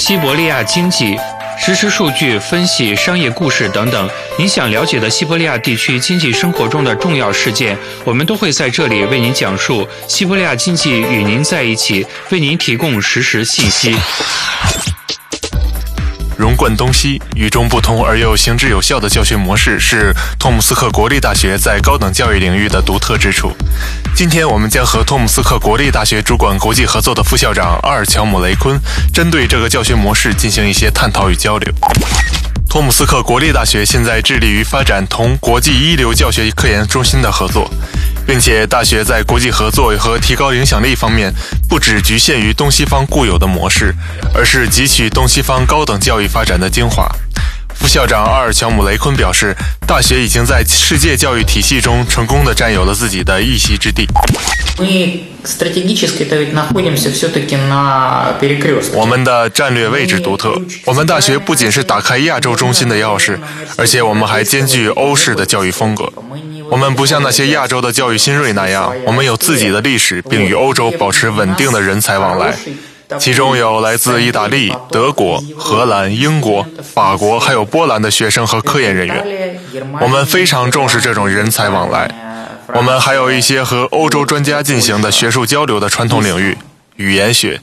西伯利亚经济实时数据分析、商业故事等等，您想了解的西伯利亚地区经济生活中的重要事件，我们都会在这里为您讲述。西伯利亚经济与您在一起，为您提供实时信息。融贯东西、与众不同而又行之有效的教学模式，是托姆斯克国立大学在高等教育领域的独特之处。今天，我们将和托姆斯克国立大学主管国际合作的副校长阿尔乔姆·雷昆，针对这个教学模式进行一些探讨与交流。托姆斯克国立大学现在致力于发展同国际一流教学科研中心的合作。并且，大学在国际合作和提高影响力方面，不只局限于东西方固有的模式，而是汲取东西方高等教育发展的精华。副校长阿尔乔姆·雷昆表示，大学已经在世界教育体系中成功的占有了自己的一席之地。我们的战略位置独特。我们大学不仅是打开亚洲中心的钥匙，而且我们还兼具欧式的教育风格。我们不像那些亚洲的教育新锐那样，我们有自己的历史，并与欧洲保持稳定的人才往来，其中有来自意大利、德国、荷兰、英国、法国，还有波兰的学生和科研人员。我们非常重视这种人才往来。我们还有一些和欧洲专家进行的学术交流的传统领域，语言学，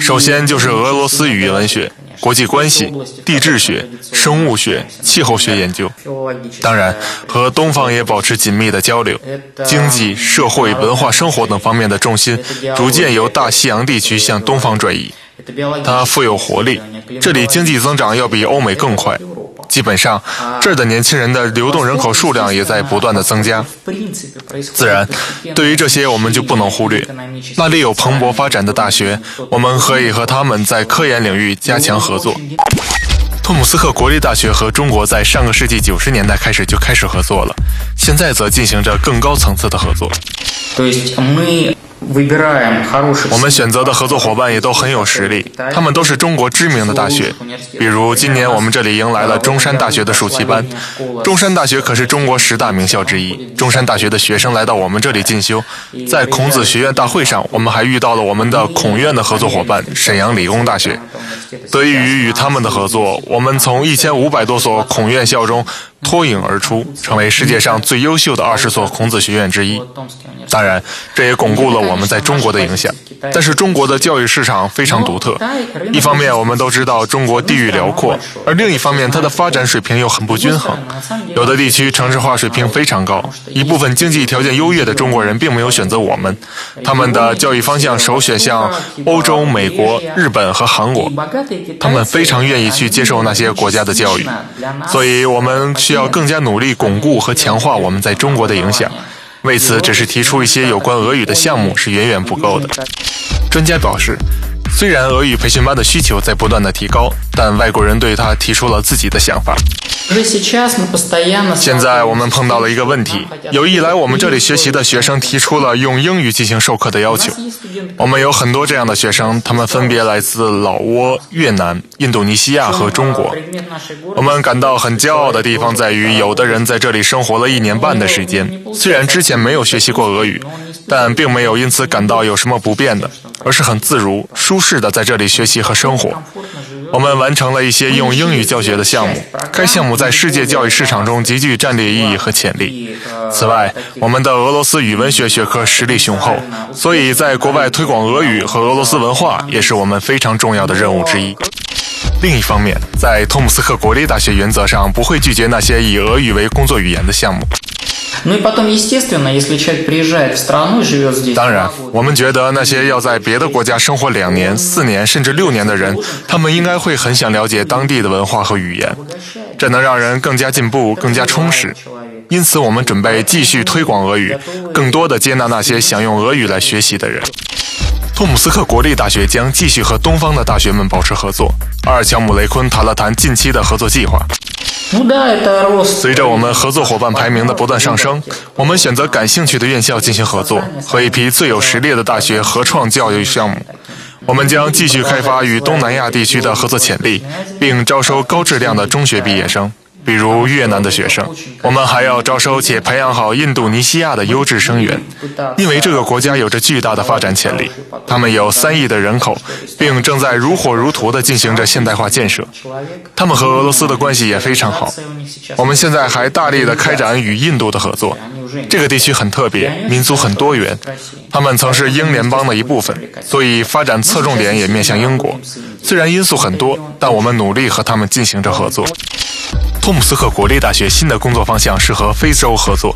首先就是俄罗斯语言文学。国际关系、地质学、生物学、气候学研究，当然和东方也保持紧密的交流。经济社会文化生活等方面的重心逐渐由大西洋地区向东方转移。它富有活力，这里经济增长要比欧美更快。基本上，这儿的年轻人的流动人口数量也在不断的增加。自然，对于这些我们就不能忽略。那里有蓬勃发展的大学，我们可以和他们在科研领域加强合作。托姆斯克国立大学和中国在上个世纪九十年代开始就开始合作了，现在则进行着更高层次的合作。我们选择的合作伙伴也都很有实力，他们都是中国知名的大学。比如今年我们这里迎来了中山大学的暑期班，中山大学可是中国十大名校之一。中山大学的学生来到我们这里进修，在孔子学院大会上，我们还遇到了我们的孔院的合作伙伴沈阳理工大学。得益于与他们的合作，我们从一千五百多所孔院校中脱颖而出，成为世界上最优秀的二十所孔子学院之一。当然，这也巩固了我们在中国的影响。但是，中国的教育市场非常独特。一方面，我们都知道中国地域辽阔；而另一方面，它的发展水平又很不均衡。有的地区城市化水平非常高，一部分经济条件优越的中国人并没有选择我们，他们的教育方向首选向欧洲、美国、日本和韩国。他们非常愿意去接受那些国家的教育，所以我们需要更加努力巩固和强化我们在中国的影响。为此，只是提出一些有关俄语的项目是远远不够的。专家表示，虽然俄语培训班的需求在不断的提高，但外国人对他提出了自己的想法。现在我们碰到了一个问题：有意来我们这里学习的学生提出了用英语进行授课的要求。我们有很多这样的学生，他们分别来自老挝、越南、印度尼西亚和中国。我们感到很骄傲的地方在于，有的人在这里生活了一年半的时间，虽然之前没有学习过俄语，但并没有因此感到有什么不便的，而是很自如、舒适的在这里学习和生活。我们完成了一些用英语教学的项目，该项目在世界教育市场中极具战略意义和潜力。此外，我们的俄罗斯语文学学科实力雄厚，所以在国外推广俄语和俄罗斯文化也是我们非常重要的任务之一。另一方面，在托姆斯克国立大学原则上不会拒绝那些以俄语为工作语言的项目。当然，我们觉得那些要在别的国家生活两年、四年甚至六年的人，他们应该会很想了解当地的文化和语言，这能让人更加进步、更加充实。因此，我们准备继续推广俄语，更多的接纳那些想用俄语来学习的人。托姆斯克国立大学将继续和东方的大学们保持合作。阿尔乔姆雷昆谈了谈近期的合作计划。随着我们合作伙伴排名的不断上升，我们选择感兴趣的院校进行合作，和一批最有实力的大学合创教育项目。我们将继续开发与东南亚地区的合作潜力，并招收高质量的中学毕业生。比如越南的学生，我们还要招收且培养好印度尼西亚的优质生源，因为这个国家有着巨大的发展潜力。他们有三亿的人口，并正在如火如荼地进行着现代化建设。他们和俄罗斯的关系也非常好。我们现在还大力地开展与印度的合作。这个地区很特别，民族很多元。他们曾是英联邦的一部分，所以发展侧重点也面向英国。虽然因素很多，但我们努力和他们进行着合作。托姆斯克国立大学新的工作方向是和非洲合作。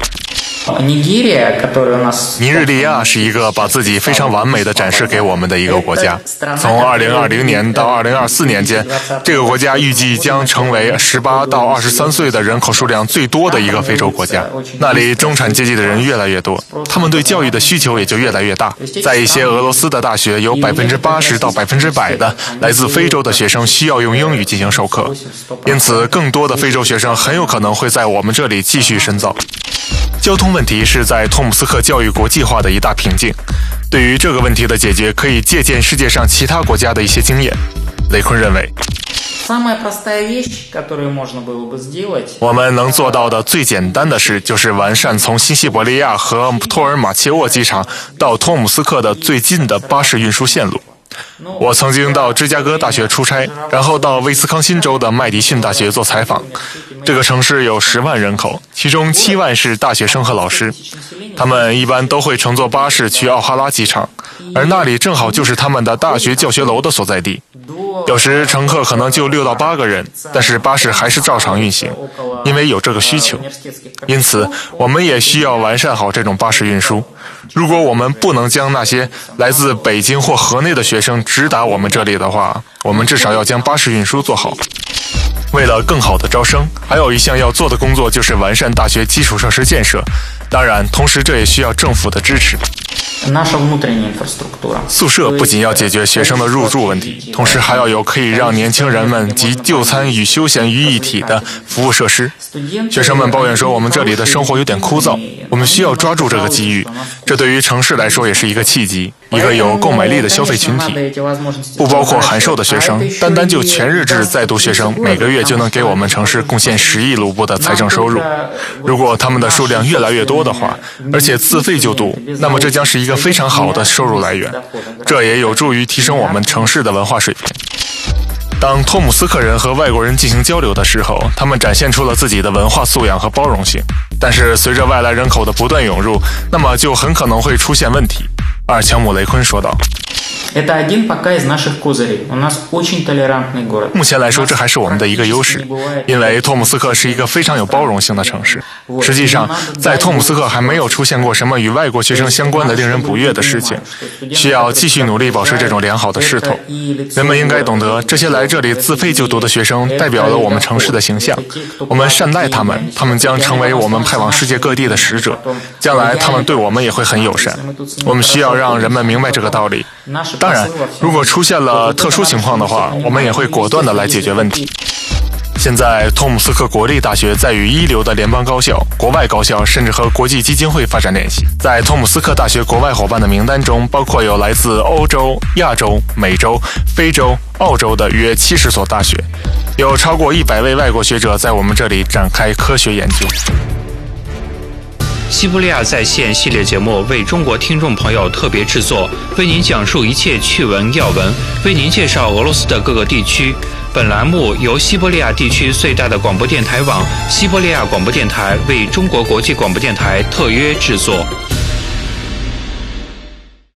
尼日利亚是一个把自己非常完美的展示给我们的一个国家。从2020年到2024年间，这个国家预计将成为18到23岁的人口数量最多的一个非洲国家。那里中产阶级的人越来越多，他们对教育的需求也就越来越大。在一些俄罗斯的大学，有80%到100%的来自非洲的学生需要用英语进行授课，因此更多的非洲学生很有可能会在我们这里继续深造。交通问题是在托姆斯克教育国际化的一大瓶颈。对于这个问题的解决，可以借鉴世界上其他国家的一些经验。雷坤认为，我们能做到的最简单的事，就是完善从新西伯利亚和托尔马切沃机场到托姆斯克的最近的巴士运输线路。我曾经到芝加哥大学出差，然后到威斯康辛州的麦迪逊大学做采访。这个城市有十万人口，其中七万是大学生和老师。他们一般都会乘坐巴士去奥哈拉机场，而那里正好就是他们的大学教学楼的所在地。有时乘客可能就六到八个人，但是巴士还是照常运行，因为有这个需求。因此，我们也需要完善好这种巴士运输。如果我们不能将那些来自北京或河内的学生直达我们这里的话，我们至少要将巴士运输做好。为了更好的招生，还有一项要做的工作就是完善大学基础设施建设。当然，同时这也需要政府的支持。宿舍不仅要解决学生的入住问题，同时还要有可以让年轻人们集就餐与休闲于一体的服务设施。学生们抱怨说，我们这里的生活有点枯燥，我们需要抓住这个机遇。这对于城市来说也是一个契机，一个有购买力的消费群体，不包括函授的学生。单单就全日制在读学生，每个月就能给我们城市贡献十亿卢布的财政收入。如果他们的数量越来越多的话，而且自费就读，那么这将是一个。非常好的收入来源，这也有助于提升我们城市的文化水平。当托姆斯克人和外国人进行交流的时候，他们展现出了自己的文化素养和包容性。但是，随着外来人口的不断涌入，那么就很可能会出现问题。阿尔乔姆雷昆说道。目前来说，这还是我们的一个优势，因为托姆斯克是一个非常有包容性的城市。实际上，在托姆斯克还没有出现过什么与外国学生相关的令人不悦的事情。需要继续努力保持这种良好的势头。人们应该懂得，这些来这里自费就读的学生代表了我们城市的形象。我们善待他们，他们将成为我们派往世界各地的使者。将来，他们对我们也会很友善。我们需要让人们明白这个道理。当然，如果出现了特殊情况的话，我们也会果断地来解决问题。现在，托姆斯克国立大学在与一流的联邦高校、国外高校，甚至和国际基金会发展联系。在托姆斯克大学国外伙伴的名单中，包括有来自欧洲、亚洲、美洲、非洲、澳洲的约七十所大学，有超过一百位外国学者在我们这里展开科学研究。西伯利亚在线系列节目为中国听众朋友特别制作，为您讲述一切趣闻要闻，为您介绍俄罗斯的各个地区。本栏目由西伯利亚地区最大的广播电台网——西伯利亚广播电台为中国国际广播电台特约制作。